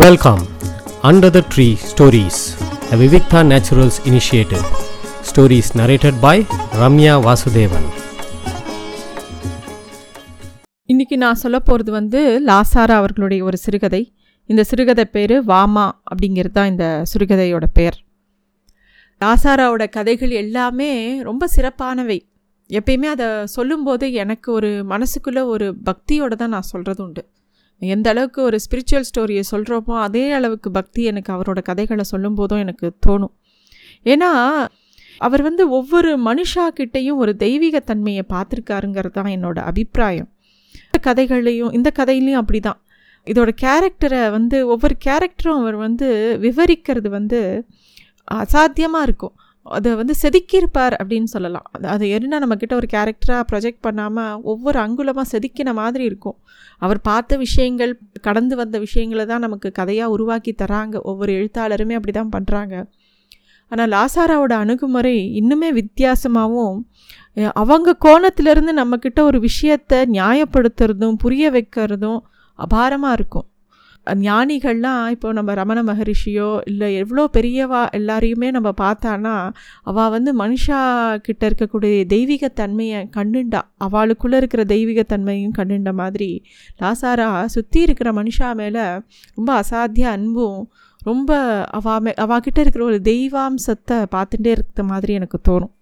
Welcome under the tree stories a Vivikta naturals initiative stories narrated by Ramya Vasudevan இன்னைக்கு நான் சொல்ல போகிறது வந்து லாசாரா அவர்களுடைய ஒரு சிறுகதை. இந்த சிறுகதை பேர் வாமா அப்படிங்கிறது தான் இந்த சிறுகதையோட பேர். லாசாராவோட கதைகள் எல்லாமே ரொம்ப சிறப்பானவை. எப்பயுமே அதை சொல்லும்போது எனக்கு ஒரு மனசுக்குள்ளே ஒரு பக்தியோட தான் நான் சொல்கிறது உண்டு. எந்த அளவுக்கு ஒரு ஸ்பிரிச்சுவல் ஸ்டோரியை சொல்கிறோமோ அதே அளவுக்கு பக்தி எனக்கு அவரோட கதைகளை சொல்லும் போதும் எனக்கு தோணும். ஏன்னா அவர் வந்து ஒவ்வொரு மனுஷா கிட்டேயும் ஒரு தெய்வீகத்தன்மையை பார்த்துருக்காருங்கிறது தான் என்னோட அபிப்பிராயம். இந்த கதைகள்லையும் இந்த கதையிலையும் அப்படி தான் இதோட கேரக்டரை வந்து ஒவ்வொரு கேரக்டரும் அவர் வந்து விவரிக்கிறது வந்து அசாத்தியமாக இருக்கும். அதை வந்து செதுக்கியிருப்பார் அப்படின்னு சொல்லலாம். அது அது என்ன நம்மக்கிட்ட ஒரு கேரக்டராக ப்ரொஜெக்ட் பண்ணாமல் ஒவ்வொரு அங்குலமாக செதுக்கின மாதிரி இருக்கும். அவர் பார்த்த விஷயங்கள் கடந்து வந்த விஷயங்களை தான் நமக்கு கதையாக உருவாக்கி தராங்க. ஒவ்வொரு எழுத்தாளருமே அப்படி தான் பண்ணுறாங்க ஆனால் லாசாராவோட அணுகுமுறை இன்னுமே வித்தியாசமாகவும் அவங்க கோணத்திலேருந்து நம்மக்கிட்ட ஒரு விஷயத்தை நியாயப்படுத்துறதும் புரிய வைக்கிறதும் அபாரமாக இருக்கும். ஞானிகள்லாம் இப்போ நம்ம ரமண மகரிஷியோ இல்லை எவ்வளோ பெரியவா எல்லாரையுமே நம்ம பார்த்தானா அவள் வந்து மனுஷா கிட்ட இருக்கக்கூடிய தெய்வீகத்தன்மையை கண்டுண்டா அவளுக்குள்ளே இருக்கிற தெய்வீகத்தன்மையும் கண்டுண்ட மாதிரி லாசாரா சுற்றி இருக்கிற மனுஷா மேலே ரொம்ப அசாத்திய அன்பும் ரொம்ப அவா மே அவாகிட்ட இருக்கிற ஒரு தெய்வாம்சத்தை பார்த்துட்டே இருக்கிற மாதிரி எனக்கு தோணும்.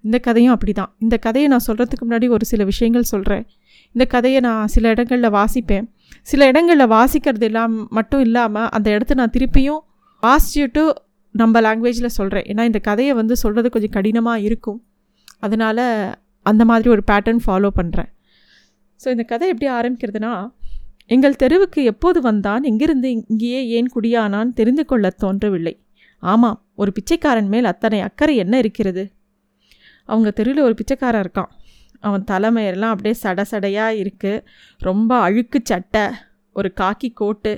இந்த கதையும் அப்படி தான் இந்த கதையை நான் சொல்கிறதுக்கு முன்னாடி ஒரு சில விஷயங்கள் சொல்கிறேன் இந்த கதையை நான் சில இடங்களில் வாசிப்பேன். சில இடங்களில் வாசிக்கிறது இல்லாம மட்டும் இல்லாமல் அந்த இடத்த நான் திருப்பியும் வாசிச்சுட்டு நம்ம லாங்குவேஜில் சொல்கிறேன் ஏன்னா இந்த கதையை வந்து சொல்கிறது கொஞ்சம் கடினமாக இருக்கும். அதனால் அந்த மாதிரி ஒரு பேட்டர்ன் ஃபாலோ பண்ணுறேன் ஸோ இந்த கதை எப்படி ஆரம்பிக்கிறதுனா எங்கள் தெருவுக்கு எப்போது வந்தான் எங்கிருந்து இங்கேயே ஏன் குடியானான் தெரிந்து கொள்ள தோன்றவில்லை. ஆமாம் ஒரு பிச்சைக்காரன் மேல் அத்தனை அக்கறை என்ன இருக்கிறது? அவங்க தெருவில் ஒரு பிச்சைக்காரன் இருக்கான். அவன் தலைமையெல்லாம் அப்படியே சட சடையாக இருக்குது ரொம்ப அழுக்கு சட்டை ஒரு காக்கி கோட்டு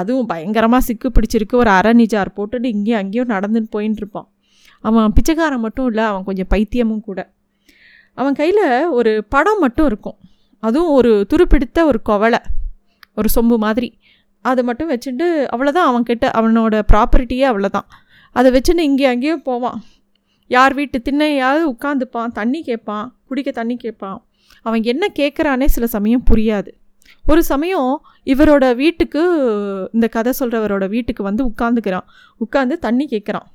அதுவும் பயங்கரமாக சிக்கு பிடிச்சிருக்கு. ஒரு அரை நிஜார் போட்டுட்டு இங்கேயும் அங்கேயும் நடந்துன்னு போயின்னு இருப்பான். அவன் பிச்சைக்காரன் மட்டும் இல்லை அவன் கொஞ்சம் பைத்தியமும் கூட. அவன் கையில் ஒரு படம் மட்டும் இருக்கும். அதுவும் ஒரு துருப்பிடித்த ஒரு குவளை ஒரு சொம்பு மாதிரி. அதை மட்டும் வச்சுட்டு அவ்வளோதான் அவன்கிட்ட அவனோட ப்ராப்பர்ட்டியே அவ்வளோதான் அதை வச்சுன்னு இங்கேயும் அங்கேயும் போவான். யார் வீட்டு திண்ணையாவது உட்காந்துப்பான் தண்ணி கேட்பான் குடிக்க தண்ணி கேட்பான். அவன் என்ன கேட்குறானே சில சமயம் புரியாது. ஒரு சமயம் இவரோட வீட்டுக்கு இந்த கதை சொல்கிறவரோட வீட்டுக்கு வந்து உட்காந்துக்கிறான் உட்காந்து தண்ணி கேட்குறான்.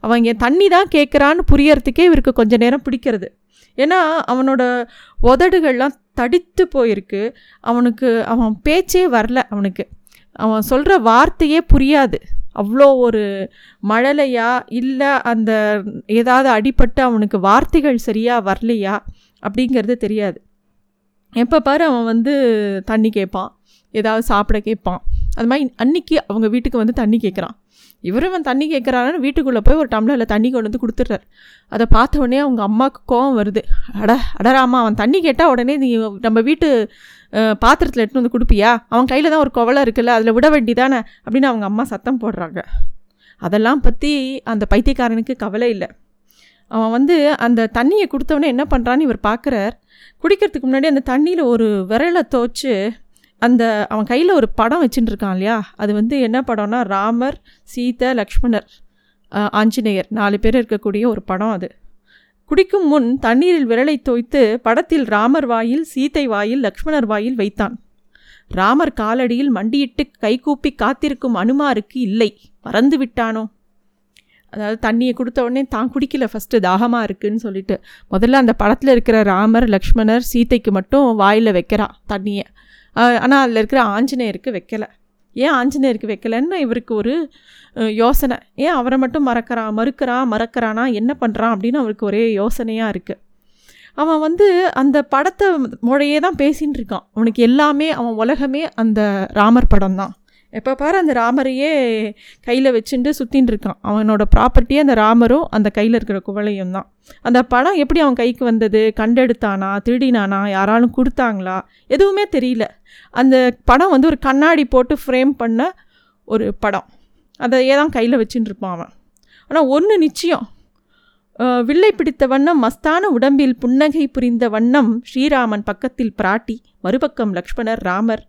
அவன் என் தண்ணி தான் கேட்குறான்னு புரியறதுக்கே இவருக்கு கொஞ்சம் நேரம் பிடிக்கிறது. ஏன்னா அவனோட உதடுகள்லாம் தடித்து போயிருக்கு. அவனுக்கு அவன் பேச்சே வரல அவனுக்கு. அவன் சொல்கிற வார்த்தையே புரியாது. அவ்வளோ ஒரு மழலையா? இல்லை அந்த ஏதாவது அடிபட்டு அவனுக்கு வார்த்தைகள் சரியாக வரலையா? அப்படிங்கிறது தெரியாது. எப்போ பாரு அவன் வந்து தண்ணி கேட்பான் ஏதாவது சாப்பிட கேட்பான் அது மாதிரி அன்னைக்கு அவங்க வீட்டுக்கு வந்து தண்ணி கேட்குறான் இவரும் அவன் தண்ணி கேட்குறான்னு வீட்டுக்குள்ளே போய் ஒரு டம்ளரில் தண்ணி கொண்டு வந்து கொடுத்துட்றாரு. அதை பார்த்த உடனே அவங்க அம்மாவுக்கு கோவம் வருது. அட அடராமா அவன் தண்ணி கேட்டால் உடனே நீ நம்ம வீட்டு பாத்திரத்தில் எடுத்துன்னு வந்து கொடுப்பியா? அவன் கையில் தான் ஒரு குவலை இருக்குல்ல அதில் விட வேண்டி தானே அப்படின்னு அவங்க அம்மா சத்தம் போடுறாங்க. அதெல்லாம் பற்றி அந்த பைத்தியக்காரனுக்கு கவலை இல்லை. அவன் வந்து அந்த தண்ணியை கொடுத்தவொடனே என்ன பண்ணுறான்னு இவர் பார்க்குறார் குடிக்கிறதுக்கு முன்னாடி அந்த தண்ணியில் ஒரு விரலை தோச்சு அந்த அவன் கையில் ஒரு படம் வச்சுட்டு இருக்கான் இல்லையா? அது வந்து என்ன படம்னா ராமர் சீதை லக்ஷ்மணர் ஆஞ்சநேயர் நாலு பேர் இருக்கக்கூடிய ஒரு படம் அது. குடிக்கும் முன் தண்ணீரில் விரலை தோய்த்து படத்தில் ராமர் வாயில் சீத்தை வாயில் லக்ஷ்மணர் வாயில் வைத்தான். ராமர் காலடியில் மண்டியிட்டு கைகூப்பி காத்திருக்கும் அனுமாருக்கு இல்லை. மறந்து விட்டானோ? அதாவது தண்ணியை கொடுத்த உடனே தான் குடிக்கல ஃபஸ்ட்டு தாகமாக இருக்குன்னு சொல்லிட்டு. முதல்ல அந்த படத்தில் இருக்கிற ராமர் லக்ஷ்மணர் சீத்தைக்கு மட்டும் வாயில் வைக்கிறா தண்ணியை. ஆனால் அதில் இருக்கிற ஆஞ்சநேயருக்கு வைக்கலை. ஏன் ஆஞ்சநேயருக்கு வைக்கலன்னு இவருக்கு ஒரு யோசனை. ஏன் அவரை மட்டும் மறக்கிறான் மறுக்கிறான் மறக்கிறானா என்ன பண்ணுறான் அப்படின்னு அவருக்கு ஒரே யோசனையாக இருக்குது அவன் வந்து அந்த படத்தை முறையே தான் பேசின்னு இருக்கான். அவனுக்கு எல்லாமே அவன் உலகமே அந்த ராமர் படம் தான் எப்போ பாரு அந்த ராமரையே கையில் வச்சுட்டு சுற்றின்னு இருக்கான். அவனோட ப்ராப்பர்ட்டியே அந்த ராமரும் அந்த கையில் இருக்கிற குவளையும் தான். அந்த படம் எப்படி அவன் கைக்கு வந்தது? கண்டெடுத்தானா? திருடினானா? யாராலும் கொடுத்தாங்களா? எதுவுமே தெரியல. அந்த படம் வந்து ஒரு கண்ணாடி போட்டு ஃப்ரேம் பண்ண ஒரு படம். அதையே தான் கையில் வச்சுட்டு இருப்பான் அவன். ஆனால் ஒன்று நிச்சயம். வில்லை பிடித்த வண்ணம் மஸ்தான உடம்பில் புன்னகை புரிந்த வண்ணம் ஸ்ரீராமன் பக்கத்தில் பிராட்டி மறுபக்கம் லக்ஷ்மணர் ராமர்.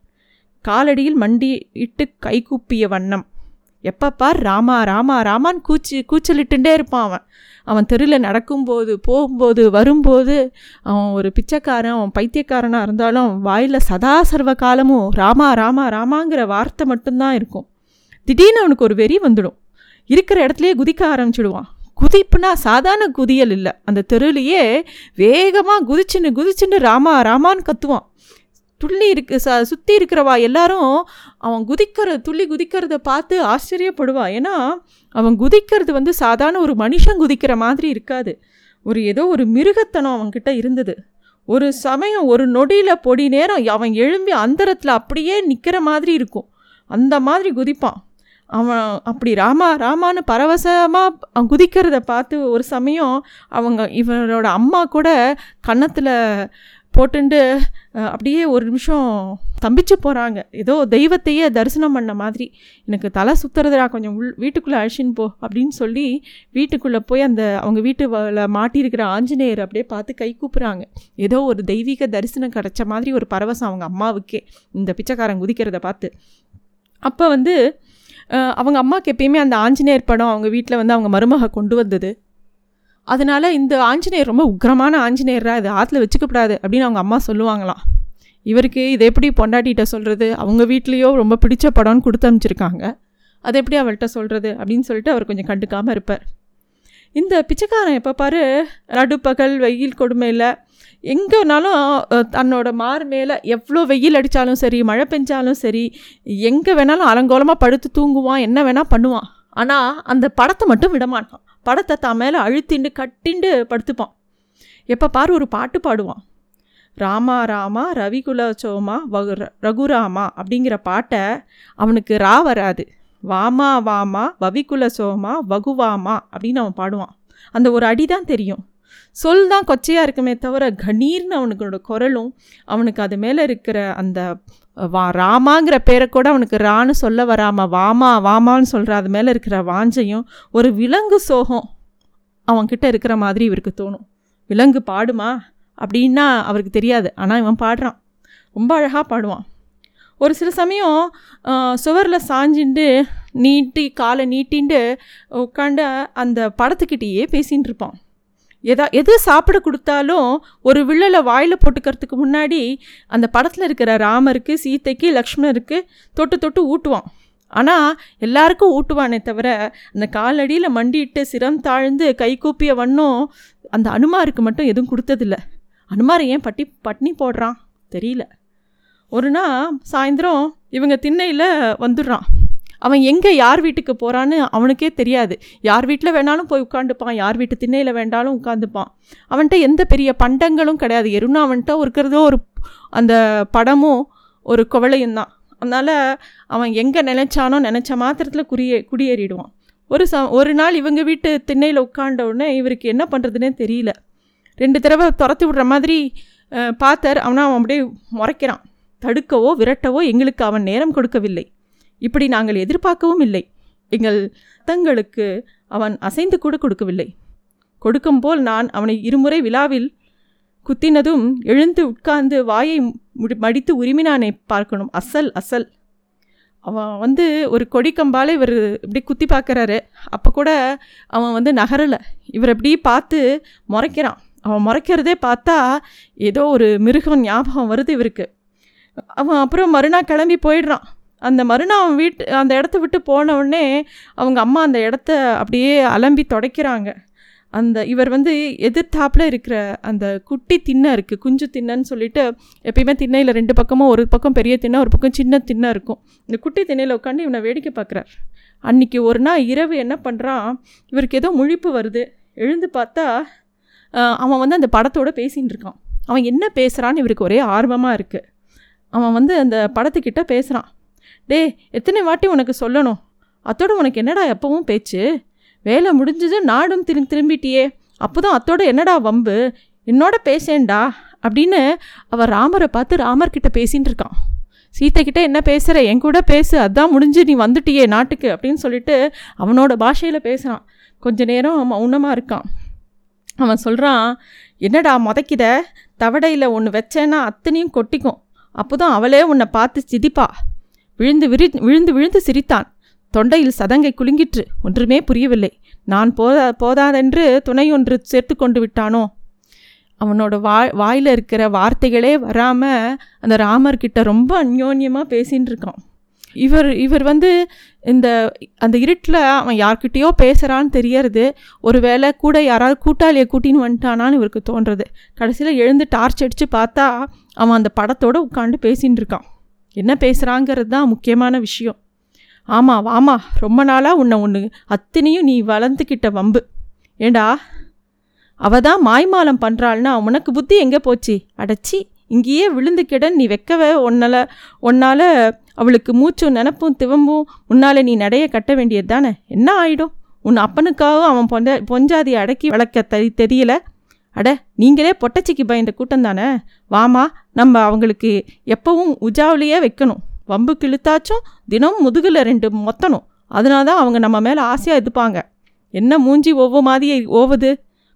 காலடியில் மண்டி இட்டு கைகூப்பிய வண்ணம். எப்போ பார் ராமா ராமா ராமான்னு கூச்சி கூச்சலிட்டுண்டே இருப்பான் அவன். அவன் தெருவில் நடக்கும்போது போகும்போது வரும்போது அவன் ஒரு பிச்சைக்காரன் அவன் பைத்தியக்காரனாக இருந்தாலும் வாயில் சதா சர்வ காலமும் ராமா ராமா ராமாங்கிற வார்த்தை மட்டும்தான் இருக்கும். திடீர்னு அவனுக்கு ஒரு வெறி வந்துடும். இருக்கிற இடத்துலையே குதிக்க ஆரம்பிச்சிடுவான். குதிப்புனா சாதாரண குதியல் இல்லை. அந்த தெருவிலேயே வேகமாக குதிச்சுன்னு குதிச்சுன்னு ராமா ராமான்னு கத்துவான். துள்ளி இருக்கு ச சுற்றி இருக்கிறவா எல்லாரும் அவன் குதிக்கிற துள்ளி குதிக்கிறத பார்த்து ஆச்சரியப்படுவா. ஏன்னா அவன் குதிக்கிறது வந்து சாதாரண ஒரு மனுஷன் குதிக்கிற மாதிரி இருக்காது. ஒரு ஏதோ ஒரு மிருகத்தனம் அவன்கிட்ட இருந்தது. ஒரு சமயம் ஒரு நொடியில் பொடி நேரம் அவன் எழும்பி அந்தரத்தில் அப்படியே நிற்கிற மாதிரி இருக்கும். அந்த மாதிரி குதிப்பான். அவன் அப்படி ராமா ராமான்னு பரவசமாக குதிக்கிறத பார்த்து ஒரு சமயம் அவங்க இவனோட அம்மா கூட கன்னத்தில் போட்டுண்டு அப்படியே ஒரு நிமிஷம் தம்பிச்சு போகிறாங்க ஏதோ தெய்வத்தையே தரிசனம் பண்ண மாதிரி. எனக்கு தலை சுற்றுறதுடா கொஞ்சம் உள் வீட்டுக்குள்ளே அழிச்சின்னு போ அப்படின்னு சொல்லி வீட்டுக்குள்ளே போய் அந்த அவங்க வீட்டுல மாட்டியிருக்கிற ஆஞ்சநேயர் அப்படியே பார்த்து கை கூப்புறாங்க. ஏதோ ஒரு தெய்வீக தரிசனம் கிடைச்ச மாதிரி ஒரு பரவசம் அவங்க அம்மாவுக்கே இந்த பிச்சைக்காரன் குதிக்கிறத பார்த்து. அப்போ வந்து அவங்க அம்மாவுக்கு எப்பயுமே அந்த ஆஞ்சநேயர் படம் அவங்க வீட்டில் வந்து அவங்க மருமக கொண்டு வந்தது. அதனால் இந்த ஆஞ்சநேயர் ரொம்ப உக்கிரமான ஆஞ்சநேயராக இது ஆற்றுல வச்சுக்கப்படாது அப்படின்னு அவங்க அம்மா சொல்லுவாங்களாம். இவருக்கு இதை எப்படி பொண்டாட்டிகிட்ட சொல்கிறது அவங்க வீட்லேயோ ரொம்ப பிடிச்ச படம்னு கொடுத்து அனுப்பிச்சிருக்காங்க. அதை எப்படி அவள்கிட்ட சொல்கிறது அப்படின்னு சொல்லிட்டு அவர் கொஞ்சம் கண்டுக்காமல் இருப்பார். இந்த பிச்சைக்காரன் எப்போ பாரு நடுப்பகல் வெயில் கொடுமையில் எங்கேனாலும் தன்னோட மார் மேலே எவ்வளோ வெயில் அடித்தாலும் சரி மழை பெஞ்சாலும் சரி எங்கே வேணாலும் அலங்கோலமாக படுத்து தூங்குவான் என்ன வேணால் பண்ணுவான். ஆனால் அந்த படத்தை மட்டும் விடமாட்டான். படத்தை தான் மேலே அழுத்திண்டு கட்டிண்டு படுத்துப்பான். எப்போ பாரு ஒரு பாட்டு பாடுவான். ராமா ராமா ரவிகுல சோமா வகு ரகுராமா அப்படிங்கிற பாட்டை அவனுக்கு ரா வராது. வாமா வாமா வவிகுல சோமா வகுவாமா அப்படின்னு அவன் பாடுவான். அந்த ஒரு அடி தான் தெரியும். சொல் தான் கொச்சையாக இருக்குமே தவிர கணீர்னு அவனுக்கோட குரலும் அவனுக்கு அது மேலே இருக்கிற அந்த வா ராமாங்கிற பேரை கூட அவனுக்கு ரான்னு சொல்ல வராம வாமா வாமான்னு சொல்கிற அது மேலே இருக்கிற வாஞ்சையும் ஒரு விலங்கு சோகம் அவன்கிட்ட இருக்கிற மாதிரி இவருக்கு தோணும். விலங்கு பாடுமா? அப்படின்னா அவருக்கு தெரியாது. ஆனால் இவன் பாடுறான். ரொம்ப அழகாக பாடுவான். ஒரு சில சமயம் சுவரில் சாஞ்சிண்டு நீட்டி காலை நீட்டின்ட்டு உட்காந்து அந்த படத்துக்கிட்டேயே பேசின்னு இருப்பான். எதா எது சாப்பிட கொடுத்தாலும் ஒரு வில்லலை வாயில் போட்டுக்கிறதுக்கு முன்னாடி அந்த படத்தில் இருக்கிற ராமருக்கு சீதைக்கு லக்ஷ்மணருக்கு தொட்டு தொட்டு ஊட்டுவான். ஆனால் எல்லாருக்கும் ஊட்டுவானே தவிர அந்த காலடியில் மண்டிட்டு சிரம் தாழ்ந்து கைகூப்பிய வண்ணம் அந்த அனுமாருக்கு மட்டும் எதுவும் கொடுத்ததில்ல. அனுமார் ஏன் பட்டி பட்னி போடுறான்? தெரியல. ஒரு நாள் சாயந்தரம் இவங்க திண்ணையில் வந்துடுறான். அவன் எங்கே யார் வீட்டுக்கு போகிறான்னு அவனுக்கே தெரியாது. யார் வீட்டில் வேணாலும் போய் உட்காந்துப்பான் யார் வீட்டு திண்ணையில் வேண்டாலும் உட்காந்துப்பான் அவன்கிட்ட எந்த பெரிய பண்டங்களும் கிடையாது. எருனா அவன்கிட்ட இருக்கிறதோ ஒரு அந்த படமும் ஒரு குவளையும் தான். அதனால் அவன் எங்கே நினச்சானோ நினச்ச மாத்திரத்தில் குடியே குடியேறிடுவான். ஒரு ச ஒரு நாள் இவங்க வீட்டு திண்ணையில் உட்காண்ட உடனே இவருக்கு என்ன பண்ணுறதுனே தெரியல. ரெண்டு தடவை துரத்தி விடுற மாதிரி பார்த்தார். அவனை அவன் அப்படியே முறைக்கிறான். தடுக்கவோ விரட்டவோ எங்களுக்கு அவன் நேரம் கொடுக்கவில்லை. இப்படி நாங்கள் எதிர்பார்க்கவும் இல்லை. எங்கள் தங்களுக்கு அவன் அசைந்து கூட கொடுக்கவில்லை. கொடுக்கும் போல் நான் அவனை இருமுறை விழாவில் குத்தினதும் எழுந்து உட்கார்ந்து வாயை முடி மடித்து உரிமினானே பார்க்கணும். அசல் அசல். அவன் வந்து ஒரு கொடிக்கம்பால் இவர் இப்படி குத்தி பார்க்குறாரு. அப்போ கூட அவன் வந்து நகரலை. இவர் இப்படி பார்த்து முறைக்கிறான். அவன் முறைக்கிறதே பார்த்தா ஏதோ ஒரு மிருகம் ஞாபகம் வருது இவருக்கு. அவன் அப்புறம் மறுநாள் கிளம்பி போயிடுறான். அந்த மறுநாள் அவன் வீட்டு அந்த இடத்த விட்டு போனவுடனே அவங்க அம்மா அந்த இடத்த அப்படியே அலம்பி துடைக்கிறாங்க. அந்த இவர் வந்து எதிர்த்தாப்பில் இருக்கிற அந்த குட்டி திண்ணை இருக்குது குஞ்சு திண்ணைன்னு சொல்லிட்டு எப்பயுமே திண்ணையில் ரெண்டு பக்கமும் ஒரு பக்கம் பெரிய திண்ணை ஒரு பக்கம் சின்ன திண்ணை இருக்கும். இந்த குட்டி திண்ணையில் உட்காந்து இவனை வேடிக்கை பார்க்குறார். அன்றைக்கி ஒரு நாள் இரவு என்ன பண்ணுறான் இவருக்கு ஏதோ முழிப்பு வருது. எழுந்து பார்த்தா அவன் வந்து அந்த படத்தோட பேசின்னு இருக்கான். அவன் என்ன பேசுகிறான்னு இவருக்கு ஒரே ஆர்வமாக இருக்குது அவன் வந்து அந்த படத்துக்கிட்ட பேசுகிறான் டேய் எத்தனை வாட்டி உனக்கு சொல்லணும்? அத்தோட உனக்கு என்னடா எப்பவும் பேச்சு? வேலை முடிஞ்சது நாடும் திரு திரும்பிட்டியே. அப்போ தான் அத்தோட என்னடா வம்பு? என்னோட பேசேன்டா அப்படின்னு அவள் ராமரை பார்த்து ராமர்கிட்ட பேசின்னு இருக்கான். சீத்தைக்கிட்ட என்ன பேசுகிற என் கூட பேசு அதான் முடிஞ்சு நீ வந்துட்டியே நாட்டுக்கு அப்படின்னு சொல்லிட்டு அவனோட பாஷையில் பேசுகிறான் கொஞ்ச நேரம் மௌனமாக இருக்கான். அவன் சொல்கிறான் என்னடா முதக்கித தவடையில் ஒன்று வச்சேன்னா அத்தனையும் கொட்டிக்கும். அப்போ தான் அவளே உன்னை பார்த்து சிதிப்பா விழுந்து விரி விழுந்து விழுந்து சிரித்தான். தொண்டையில் சதங்கை குலுங்கிற்று. ஒன்றுமே புரியவில்லை. நான் போதா போதாதென்று துணை ஒன்று சேர்த்து கொண்டு விட்டானோ? அவனோட வா வாயில் இருக்கிற வார்த்தைகளே வராமல் அந்த ராமர்கிட்ட ரொம்ப அந்யோன்யமாக பேசின்னு இருக்கான். இவர் இவர் வந்து இந்த அந்த இருட்டில் அவன் யார்கிட்டேயோ பேசுகிறான்னு தெரியறது. ஒருவேளை கூட யாராவது கூட்டாளியை கூட்டின்னு வந்துட்டானான்னு இவருக்கு தோன்றது. கடைசியில் எழுந்து டார்ச் அடித்து பார்த்தா அவன் அந்த படத்தோடு உட்காந்து பேசின்னு இருக்கான். என்ன பேசுகிறாங்கிறது தான் முக்கியமான விஷயம். ஆமாம் வாமா ரொம்ப நாளாக உன்னை ஒன்று அத்தனையும் நீ வளர்ந்துக்கிட்ட வம்பு. ஏண்டா? அவ தான் மாய்மாலம் பண்ணுறாள்னா உனக்கு புத்தி எங்கே போச்சு? அடைச்சி இங்கேயே விழுந்து கிட நீ வைக்கவே உன்னால உன்னால் அவளுக்கு மூச்சும் நினப்பும் திவம்பும் உன்னால் நீ நடைய கட்ட வேண்டியது தானே? என்ன ஆகிடும் உன் அப்பனுக்காகவும் அவன் பொஞ்ச பொஞ்சாதியை அடக்கி வளர்க்க தெரி தெரியல? அட நீங்களே பொட்டச்சிக்கு பயந்த கூட்டம் தானே வாமா நம்ம அவங்களுக்கு எப்பவும் உஜாவிலேயே வைக்கணும். வம்பு கிழுத்தாச்சும் தினம் முதுகில் ரெண்டு மொத்தணும். அதனால தான் அவங்க நம்ம மேலே ஆசையாக இருப்பாங்க என்ன மூஞ்சி ஒவ்வொரு மாதிரியே ஓவுது?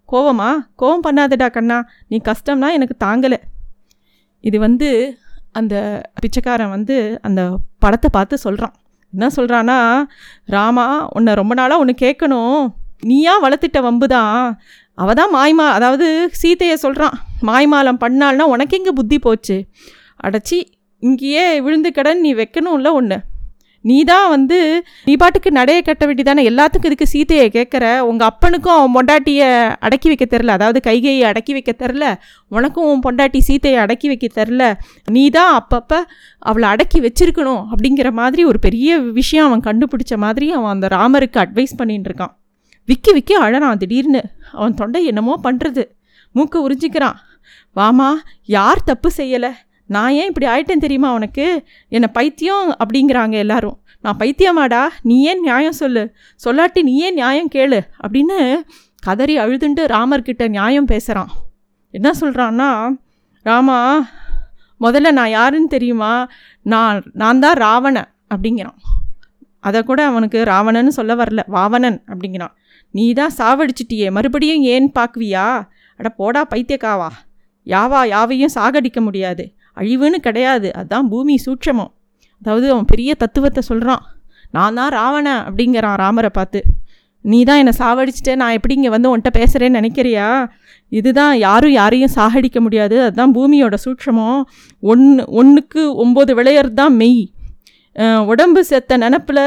கோவமா? கோவம் பண்ணாதடா கண்ணா நீ கஷ்டம்னா எனக்கு தாங்கலை. இது வந்து அந்த பிச்சைக்காரன் வந்து அந்த படத்தை பார்த்து சொல்கிறான் என்ன சொல்கிறான்னா ராமா உன்னை ரொம்ப நாளாக ஒன்று கேட்கணும் நீயா வளர்த்துட்ட வம்பு தான் அவ தான் மாய்மா அதாவது சீதையை சொல்கிறான் மாய்மாலம் பண்ணால்னா உனக்கு எங்கே புத்தி போச்சு? அடைச்சி இங்கேயே விழுந்து கடன் நீ வைக்கணும்ல ஒன்று நீ தான் வந்து நீ பாட்டுக்கு நடைய கட்ட வேண்டியதானே? எல்லாத்துக்கும் இதுக்கு சீத்தையை கேட்குற உங்கள் அப்பனுக்கும் அவன் பொண்டாட்டியை அடக்கி வைக்க தெரில அதாவது கைகையை அடக்கி வைக்க தெரில உனக்கும் உன் பொண்டாட்டி சீத்தையை அடக்கி வைக்க தெரில நீ தான் அப்பப்போ அவளை அடக்கி வச்சிருக்கணும் அப்படிங்கிற மாதிரி ஒரு பெரிய விஷயம் அவன் கண்டுபிடிச்ச மாதிரி அவன் அந்த ராமருக்கு அட்வைஸ் பண்ணிட்டு இருக்கான். விக்கி விக்கி அழறான் திடீர்னு. அவன் தொண்டை என்னமோ பண்ணுறது மூக்கை உறிஞ்சிக்கிறான். வாமா யார் தப்பு செய்யலை? நான் ஏன் இப்படி ஆயிட்டேன் தெரியுமா உனக்கு? என்னை பைத்தியம் அப்படிங்கிறாங்க எல்லாரும். நான் பைத்தியமாடா நீ ஏன் நியாயம் சொல்லு? சொல்லாட்டி நீ ஏன் நியாயம் கேளு? அப்படின்னு கதறி அழுதுண்டு ராமர்கிட்ட நியாயம் பேசுகிறான் என்ன சொல்கிறான்னா ராமா முதல்ல நான் யாருன்னு தெரியுமா? நான் நான் தான் ராவணன் அப்படிங்கிறான். அதை கூட அவனுக்கு ராவணன்னு சொல்ல வரல. வாவணன் அப்படிங்கிறான். நீ தான் சாவடிச்சிட்டியே. மறுபடியும் ஏன் பார்க்குவியா? அட போடா பைத்தியக்காவா. யாவா யாவையும் சாகடிக்க முடியாது. அழிவுன்னு கிடையாது. அதுதான் பூமி சூட்சமம். அதாவது அவன் பெரிய தத்துவத்தை சொல்கிறான் நான் தான் ராவண அப்படிங்கிறான் ராமரை பார்த்து. நீ தான் என்னை சாவடிச்சிட்டே. நான் எப்படி இங்கே வந்து உன்ட்ட பேசுகிறேன்னு நினைக்கிறியா? இதுதான் யாரும் யாரையும் சாகடிக்க முடியாது. அதுதான் பூமியோட சூட்சமம். ஒன்று ஒன்றுக்கு ஒம்பது விளையிறது தான் மெய் உடம்பு செத்த நினப்பில்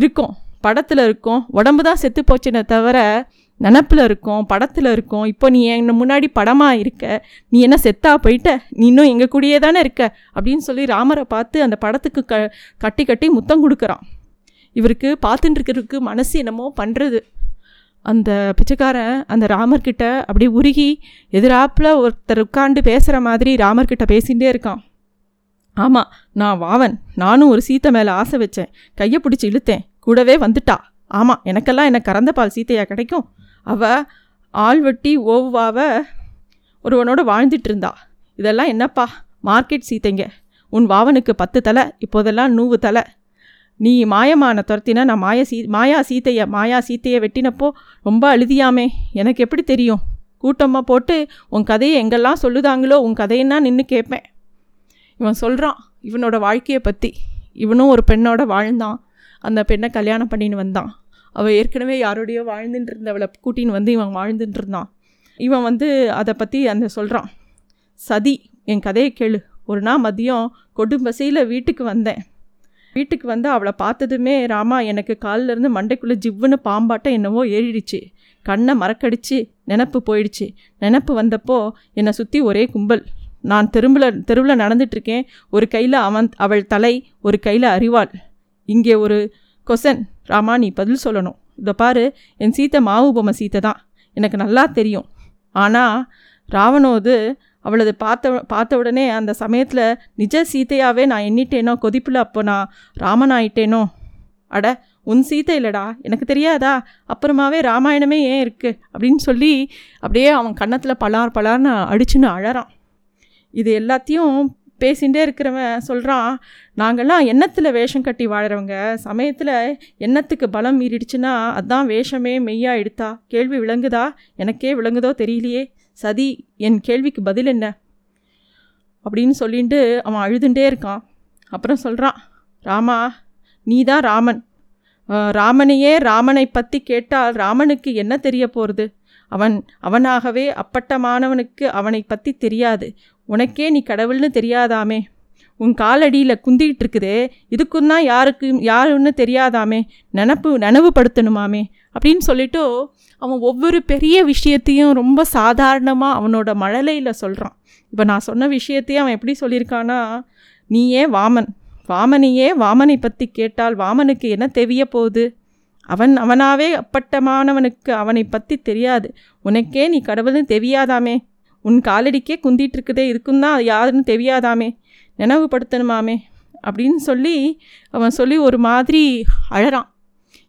இருக்கும். படத்தில் இருக்கும். உடம்பு தான் செத்து போச்சுனே தவிர நினப்பில் இருக்கும் படத்தில் இருக்கும். இப்போ நீ என்ன முன்னாடி படமாக இருக்க. நீ என்ன செத்தா போயிட்ட? நீ இன்னும் எங்கள் கூடயே தானே இருக்க? அப்படின்னு சொல்லி ராமரை பார்த்து அந்த படத்துக்கு க கட்டி கட்டி முத்தம் கொடுக்குறான். இவருக்கு பார்த்துட்டு இருக்கிறதுக்கு மனசு என்னமோ பண்ணுறது அந்த பிச்சைக்காரன் அந்த ராமர்கிட்ட அப்படியே உருகி எதிராப்பில் ஒருத்தர் உட்காந்து பேசுகிற மாதிரி ராமர்கிட்ட பேசிகிட்டே இருக்கான். ஆமாம் நான் வாவன். நானும் ஒரு சீத்தை மேலே ஆசை வச்சேன். கையை பிடிச்சி இழுத்தேன். கூடவே வந்துட்டா. ஆமாம் எனக்கெல்லாம் என்ன கறந்த பால் சீத்தையா கிடைக்கும். அவள் ஆள்வட்டி ஓவாவ ஒருவனோட வாழ்ந்துட்டு இருந்தா இதெல்லாம் என்னப்பா மார்க்கெட் சீத்தைங்க. உன் வாவனுக்கு பத்து தலை இப்போதெல்லாம் நூறு தலை. நீ மாயமான துரத்தினா நான் மாய சீ மாயா சீத்தைய மாயா சீத்தையை வெட்டினப்போ ரொம்ப அழுதியாமே. எனக்கு எப்படி தெரியும்? கூட்டமாக போட்டு உன் கதையை எங்கெல்லாம் சொல்லுதாங்களோ உன் கதையன்னா நின்று கேட்பேன். இவன் சொல்கிறான் இவனோட வாழ்க்கையை பற்றி இவனும் ஒரு பெண்ணோட வாழ்ந்தான். அந்த பெண்ணை கல்யாணம் பண்ணின்னு வந்தான். அவள் ஏற்கனவே யாரோடையோ வாழ்ந்துட்டு இருந்தவளை கூட்டின்னு வந்து இவன் வாழ்ந்துட்டு இருந்தான் இவன் வந்து அதை பற்றி அந்த சொல்கிறான் சதி என் கதையை கேளு. ஒரு நாள் மதியம் கொடும்பசையில் வீட்டுக்கு வந்தேன். வீட்டுக்கு வந்து அவளை பார்த்ததுமே ராமா எனக்கு காலிலேருந்து மண்டைக்குள்ளே ஜிவ்வுன்னு பாம்பாட்டம் என்னவோ ஏறிடுச்சு. கண்ணை மறக்கடிச்சு நினப்பு போயிடுச்சு. நினப்பு வந்தப்போ என்னை சுற்றி ஒரே கும்பல். நான் தெரும்பில் தெருவில் நடந்துட்டுருக்கேன் ஒரு கையில் அவன் அவள் தலை ஒரு கையில் அறிவாள் இங்கே ஒரு கொசன் ராமா நீ பதில் சொல்லணும். இதை பாரு என் சீத்தை மாவு பொம்மை சீத்தை தான். எனக்கு நல்லா தெரியும். ஆனால் ராவணோது அவளது பார்த்த பார்த்த உடனே அந்த சமயத்தில் நிஜ சீத்தையாகவே நான் எண்ணிட்டேனோ கொதிப்பில் அப்போ நான் ராமன் ஆயிட்டேனோ? அட உன் சீத்தை இல்லைடா. எனக்கு தெரியாதா? அப்புறமாவே ராமாயணமே ஏன் இருக்குது அப்படின்னு சொல்லி அப்படியே அவன் கன்னத்தில் பலார் பலார்னு அடிச்சுன்னு அழறான். இது எல்லாத்தையும் பேசிகிட்டே இருக்கிறவன் சொல்கிறான் நாங்கள்லாம் எண்ணத்தில் வேஷம் கட்டி வாழறவங்க. சமயத்தில் எண்ணத்துக்கு பலம் மீறிடுச்சுன்னா அதான் வேஷமே மெய்யா எடுத்தா. கேள்வி விளங்குதா? எனக்கே விளங்குதோ தெரியலையே. சதி என் கேள்விக்கு பதில் என்ன? அப்படின்னு சொல்லிட்டு அவன் அழுதுண்டே இருக்கான். அப்புறம் சொல்கிறான் ராமா நீ தான் ராமன் ராமனையே ராமனை பற்றி கேட்டால் ராமனுக்கு என்ன தெரிய போகிறது அவன் அவனாகவே அப்பட்டமானவனுக்கு அவனை பற்றி தெரியாது. உனக்கே நீ கடவுள்னு தெரியாதாமே. உன் காலடியில் குந்திக்கிட்டு இருக்குதே இதுக்கும் தான் யாருக்கு யாருன்னு தெரியாதாமே. நினப்பு நினைவுபடுத்தணுமாமே. அப்படின்னு சொல்லிட்டு அவன் ஒவ்வொரு பெரிய விஷயத்தையும் ரொம்ப சாதாரணமாக அவனோட மழலையில் சொல்கிறான் இப்போ நான் சொன்ன விஷயத்தையும் அவன் எப்படி சொல்லியிருக்கானா நீயே வாமன். வாமனையே வாமனை பற்றி கேட்டால் வாமனுக்கு என்ன தெரிய போகுது? அவன் அவனாவே அப்பட்டமானவனுக்கு அவனை பற்றி தெரியாது. உனக்கே நீ கடவுள்னு தெரியாதாமே? உன் காலடிக்கே குந்திட்டு இருக்குதே இதுக்கும் யாருன்னு தெரியாதாமே? நினைவுபடுத்தணுமாமே? அப்படின்னு சொல்லி அவன் சொல்லி ஒரு மாதிரி அழறான்.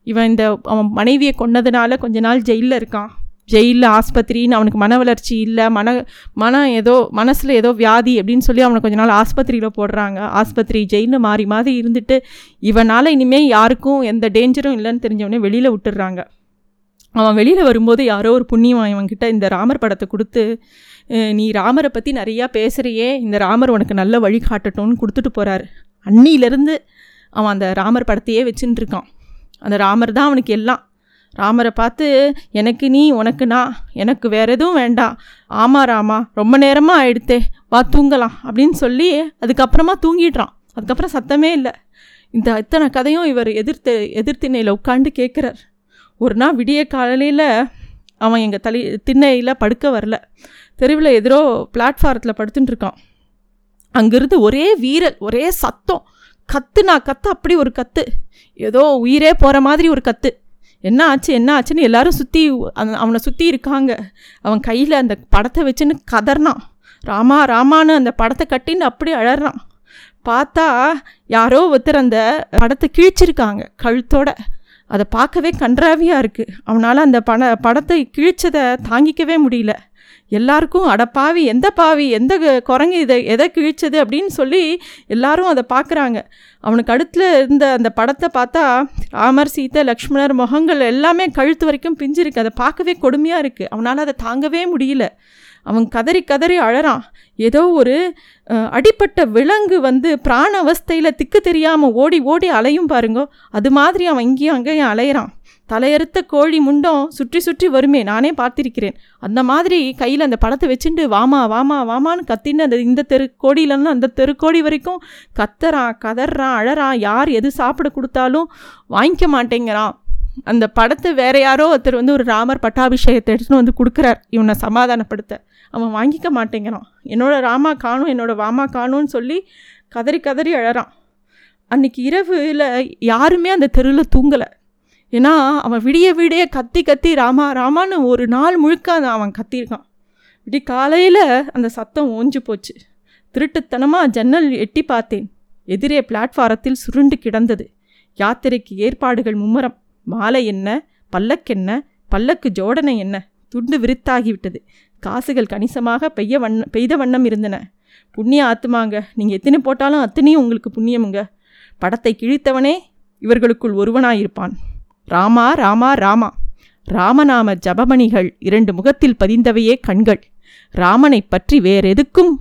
இவன் இந்த அவன் மனைவியை கொன்னதுனால கொஞ்ச நாள் ஜெயிலில் இருக்கான். ஜெயிலில் ஆஸ்பத்திரின்னு அவனுக்கு மன வளர்ச்சி இல்லை மன மனம் ஏதோ மனசில் ஏதோ வியாதி அப்படின்னு சொல்லி அவனை கொஞ்ச நாள் ஆஸ்பத்திரியில் போடுறாங்க. ஆஸ்பத்திரி ஜெயிலில் மாறி மாறி இருந்துட்டு இவனால் இனிமேல் யாருக்கும் எந்த டேஞ்சரும் இல்லைன்னு தெரிஞ்சவனே வெளியில் விட்டுடுறாங்க. அவன் வெளியில் வரும்போது யாரோ ஒரு புண்ணியம் இவன்கிட்ட இந்த ராமர் படத்தை கொடுத்து நீ ராமரை பற்றி நிறையா பேசுகிறியே இந்த ராமர் உனக்கு நல்ல வழி காட்டட்டும்னு கொடுத்துட்டு போகிறாரு அன்னியிலேருந்து அவன் அந்த ராமர் படத்தையே வச்சுட்டுருக்கான் அந்த ராமர் தான் அவனுக்கு எல்லாம். ராமரை பார்த்து எனக்கு நீ உனக்கு நான். எனக்கு வேற எதுவும் வேண்டாம் ஆமாம் ராமா ரொம்ப நேரமாக ஆயிடுத்தே. வா தூங்கலாம். அப்படின்னு சொல்லி அதுக்கப்புறமா தூங்கிடுறான். அதுக்கப்புறம் சத்தமே இல்லை. இந்த இத்தனை கதையும் இவர் எதிர்த்து எதிர்த்திணையில் உட்காந்து கேட்குறார் ஒரு நாள் விடிய காலையில் அவன் எங்கள் தலை திண்ணையில் படுக்க வரல. தெருவில் எதிரோ பிளாட்ஃபாரத்தில் படுத்துட்டுருக்கான் அங்கேருந்து அங்கிருந்து ஒரே வீரல் ஒரே சத்தம். கத்து நான் கத்து அப்படி ஒரு கத்து. ஏதோ உயிரே போகிற மாதிரி ஒரு கத்து. என்ன ஆச்சு என்ன ஆச்சுன்னு எல்லாரும் சுற்றி அவனை சுற்றி இருக்காங்க. அவன் கையில் அந்த படத்தை வச்சுன்னு கதறினான் ராமா ராமான்னு அந்த படத்தை கட்டின்னு அப்படி அழறான். பார்த்தா யாரோ ஒருத்தர் அந்த படத்தை கிழிச்சிருக்காங்க கழுத்தோட. அதை பார்க்கவே கன்றாவியாக இருக்குது அவனால் அந்த பட படத்தை கிழிச்சதை தாங்கிக்கவே முடியல. எல்லாருக்கும் அடப்பாவி பாவி எந்த பாவி எந்த குரங்கு இதை எதை கிழிச்சது அப்படின்னு சொல்லி எல்லாரும் அதை பார்க்குறாங்க. அவனுக்கு அடுத்தில் இருந்த அந்த படத்தை பார்த்தா ராமர் சீதை லக்ஷ்மணர் முகங்கள் எல்லாமே கழுத்து வரைக்கும் பிஞ்சிருக்கு. அதை பார்க்கவே கொடுமையாக இருக்குது அவனால் அதை தாங்கவே முடியல. அவன் கதறி கதறி அழறான். ஏதோ ஒரு அடிப்பட்ட விலங்கு வந்து பிராண அவஸ்தையில் திக்கு தெரியாமல் ஓடி ஓடி அலையும் பாருங்க. அது மாதிரி அவன் இங்கேயும் அங்கேயும் அலையிறான். தலையறுத்த கோழி முண்டம் சுற்றி சுற்றி வருமே நானே பார்த்திருக்கிறேன். அந்த மாதிரி கையில் அந்த படத்தை வச்சுட்டு வாமா வாமா வாமான்னு கத்தின்னு அந்த இந்த தெரு கோடியிலேருந்து அந்த தெரு கோடி வரைக்கும் கத்துறான் கதறான் அழறான் யார் எது சாப்பிட கொடுத்தாலும் வாங்கிக்க மாட்டேங்கிறான். அந்த படத்தை வேற யாரோ ஒருத்தர் வந்து ஒரு ராமர் பட்டாபிஷேகத்தை எடுத்துன்னு வந்து கொடுக்குறார். இவனை சமாதானப்படுத்த. அவன் வாங்கிக்க மாட்டேங்கிறான். என்னோட ராமா காணும் என்னோட வாமா காணும்னு சொல்லி கதறி கதறி அழறான். அன்னைக்கு இரவுல யாருமே அந்த தெருவில் தூங்கலை. ஏன்னா அவன் விடிய விடிய கத்தி கத்தி ராமா ராமான்னு ஒரு நாள் முழுக்க அந்த அவன் கத்தியிருக்கான். விடி காலையில் அந்த சத்தம் ஓஞ்சு போச்சு. திருட்டுத்தனமாக ஜன்னல் எட்டி பார்த்தேன். எதிரே பிளாட்ஃபாரத்தில் சுருண்டு கிடந்தது. யாத்திரைக்கு ஏற்பாடுகள் மும்முரம். மாலை என்ன பல்லக்கென்ன பல்லக்கு ஜோடனை என்ன? துண்டு விருத்தாகிவிட்டது. காசுகள் கணிசமாக பெய்ய வண்ண பெய்த வண்ணம் இருந்தன. புண்ணிய ஆத்துமாங்க. நீங்கள் எத்தனை போட்டாலும் அத்தனையும் உங்களுக்கு புண்ணியமுங்க. படத்தை கிழித்தவனே இவர்களுக்குள் ஒருவனாயிருப்பான். ராமா ராமா ராமா. ராமநாம ஜபமணிகள் இரண்டு முகத்தில் பதிந்தவையே கண்கள். ராமனைப் பற்றி வேறெதுக்கும்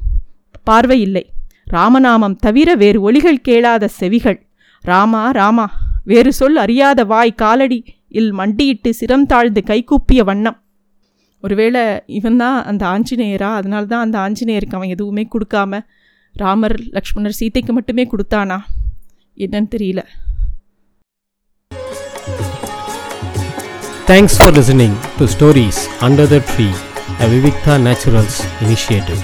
பார்வையில்லை. ராமநாமம் தவிர வேறு ஒளிகள் கேளாத செவிகள். ராமா ராமா. வேறு சொல் அறியாத வாய் காலடி இல் மண்டியிட்டு சிரம் தாழ்ந்து கைகூப்பிய வண்ணம். ஒருவேளை இவன் தான் அந்த ஆஞ்சநேயரா? அதனால தான் அந்த ஆஞ்சநேயருக்கு அவன் எதுவுமே கொடுக்காம ராமர் லக்ஷ்மணர் சீத்தைக்கு மட்டுமே கொடுத்தானா? என்னன்னு தெரியல. Thanks for listening to stories under the tree a Vivikta naturals initiative